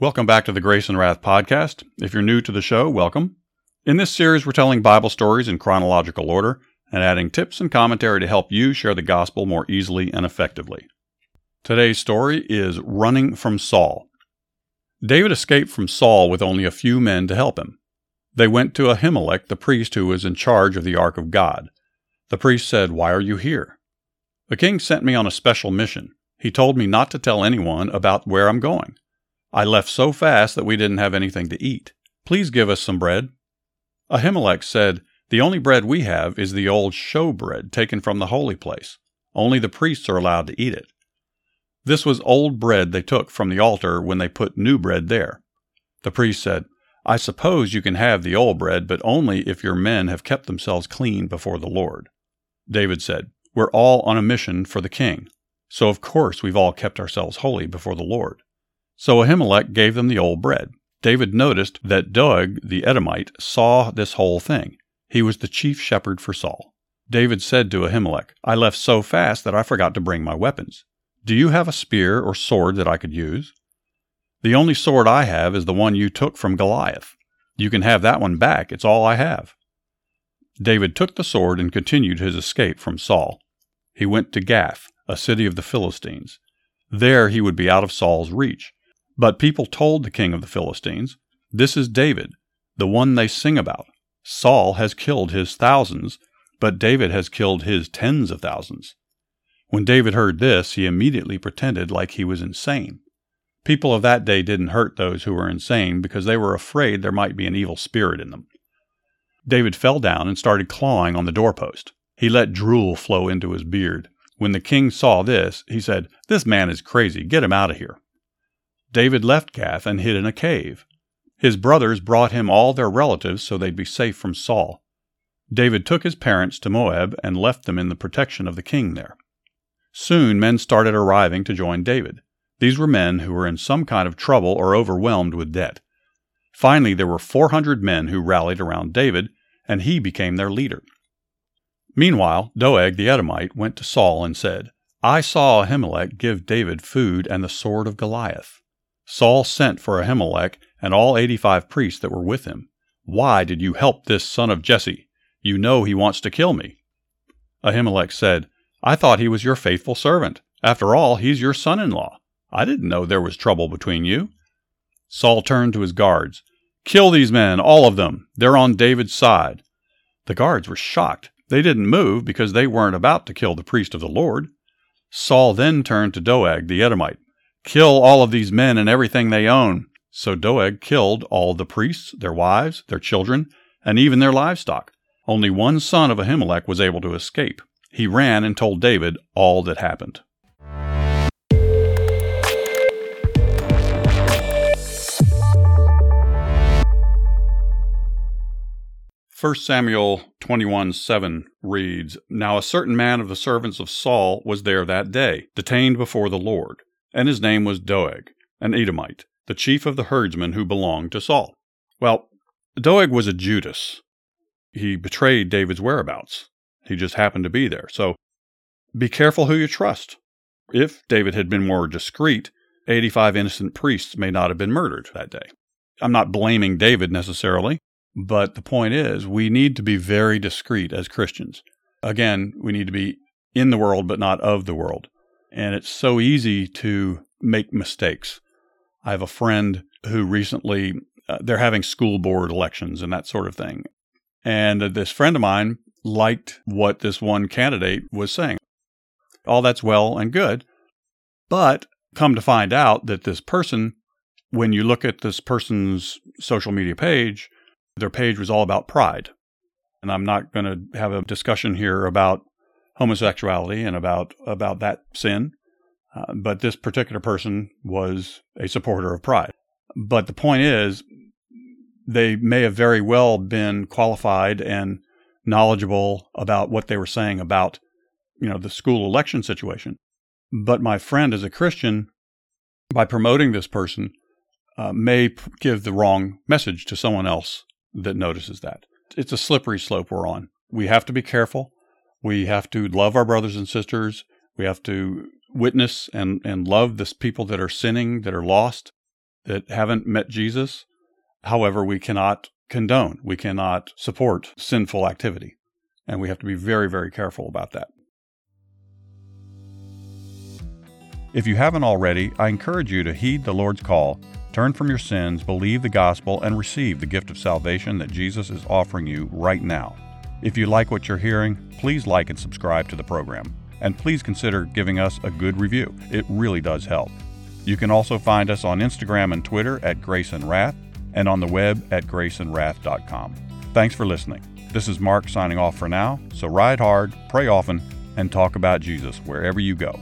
Welcome back to the Grace and Wrath podcast. If you're new to the show, welcome. In this series, we're telling Bible stories in chronological order and adding tips and commentary to help you share the gospel more easily and effectively. Today's story is Running from Saul. David escaped from Saul with only a few men to help him. They went to Ahimelech, the priest who was in charge of the ark of God. The priest said, Why are you here? The king sent me on a special mission. He told me not to tell anyone about where I'm going. I left so fast that we didn't have anything to eat. Please give us some bread. Ahimelech said, The only bread we have is the old show bread taken from the holy place. Only the priests are allowed to eat it. This was old bread they took from the altar when they put new bread there. The priest said, I suppose you can have the old bread, but only if your men have kept themselves clean before the Lord. David said, We're all on a mission for the king, so of course we've all kept ourselves holy before the Lord. So Ahimelech gave them the old bread. David noticed that Doeg the Edomite saw this whole thing. He was the chief shepherd for Saul. David said to Ahimelech, I left so fast that I forgot to bring my weapons. Do you have a spear or sword that I could use? The only sword I have is the one you took from Goliath. You can have that one back. It's all I have. David took the sword and continued his escape from Saul. He went to Gath, a city of the Philistines. There he would be out of Saul's reach. But people told the king of the Philistines, This is David, the one they sing about. Saul has killed his thousands, but David has killed his tens of thousands. When David heard this, he immediately pretended like he was insane. People of that day didn't hurt those who were insane because they were afraid there might be an evil spirit in them. David fell down and started clawing on the doorpost. He let drool flow into his beard. When the king saw this, he said, This man is crazy. Get him out of here. David left Gath and hid in a cave. His brothers brought him all their relatives so they'd be safe from Saul. David took his parents to Moab and left them in the protection of the king there. Soon men started arriving to join David. These were men who were in some kind of trouble or overwhelmed with debt. Finally, there were 400 men who rallied around David, and he became their leader. Meanwhile, Doeg the Edomite went to Saul and said, I saw Ahimelech give David food and the sword of Goliath. Saul sent for Ahimelech and all 85 priests that were with him. Why did you help this son of Jesse? You know he wants to kill me. Ahimelech said, I thought he was your faithful servant. After all, he's your son in law. I didn't know there was trouble between you. Saul turned to his guards. Kill these men, all of them. They're on David's side. The guards were shocked. They didn't move because they weren't about to kill the priest of the Lord. Saul then turned to Doeg the Edomite. Kill all of these men and everything they own. So Doeg killed all the priests, their wives, their children, and even their livestock. Only one son of Ahimelech was able to escape. He ran and told David all that happened. First Samuel 21 7 reads Now a certain man of the servants of Saul was there that day, detained before the Lord and his name was Doeg, an Edomite, the chief of the herdsmen who belonged to Saul. Well, Doeg was a Judas. He betrayed David's whereabouts. He just happened to be there. So be careful who you trust. If David had been more discreet, 85 innocent priests may not have been murdered that day. I'm not blaming David necessarily, but the point is we need to be very discreet as Christians. Again, we need to be in the world, but not of the world and it's so easy to make mistakes. I have a friend who recently uh, they're having school board elections and that sort of thing. And this friend of mine liked what this one candidate was saying. All that's well and good, but come to find out that this person when you look at this person's social media page, their page was all about pride. And I'm not going to have a discussion here about homosexuality and about about that sin. Uh, but this particular person was a supporter of pride. But the point is, they may have very well been qualified and knowledgeable about what they were saying about, you know, the school election situation. But my friend, as a Christian, by promoting this person, uh, may p- give the wrong message to someone else that notices that. It's a slippery slope we're on. We have to be careful. We have to love our brothers and sisters. We have to witness and, and love the people that are sinning, that are lost, that haven't met Jesus. However, we cannot condone, we cannot support sinful activity. And we have to be very, very careful about that. If you haven't already, I encourage you to heed the Lord's call, turn from your sins, believe the gospel, and receive the gift of salvation that Jesus is offering you right now. If you like what you're hearing, please like and subscribe to the program. And please consider giving us a good review. It really does help. You can also find us on Instagram and Twitter at Grace and Wrath and on the web at graceandwrath.com. Thanks for listening. This is Mark signing off for now, so ride hard, pray often, and talk about Jesus wherever you go.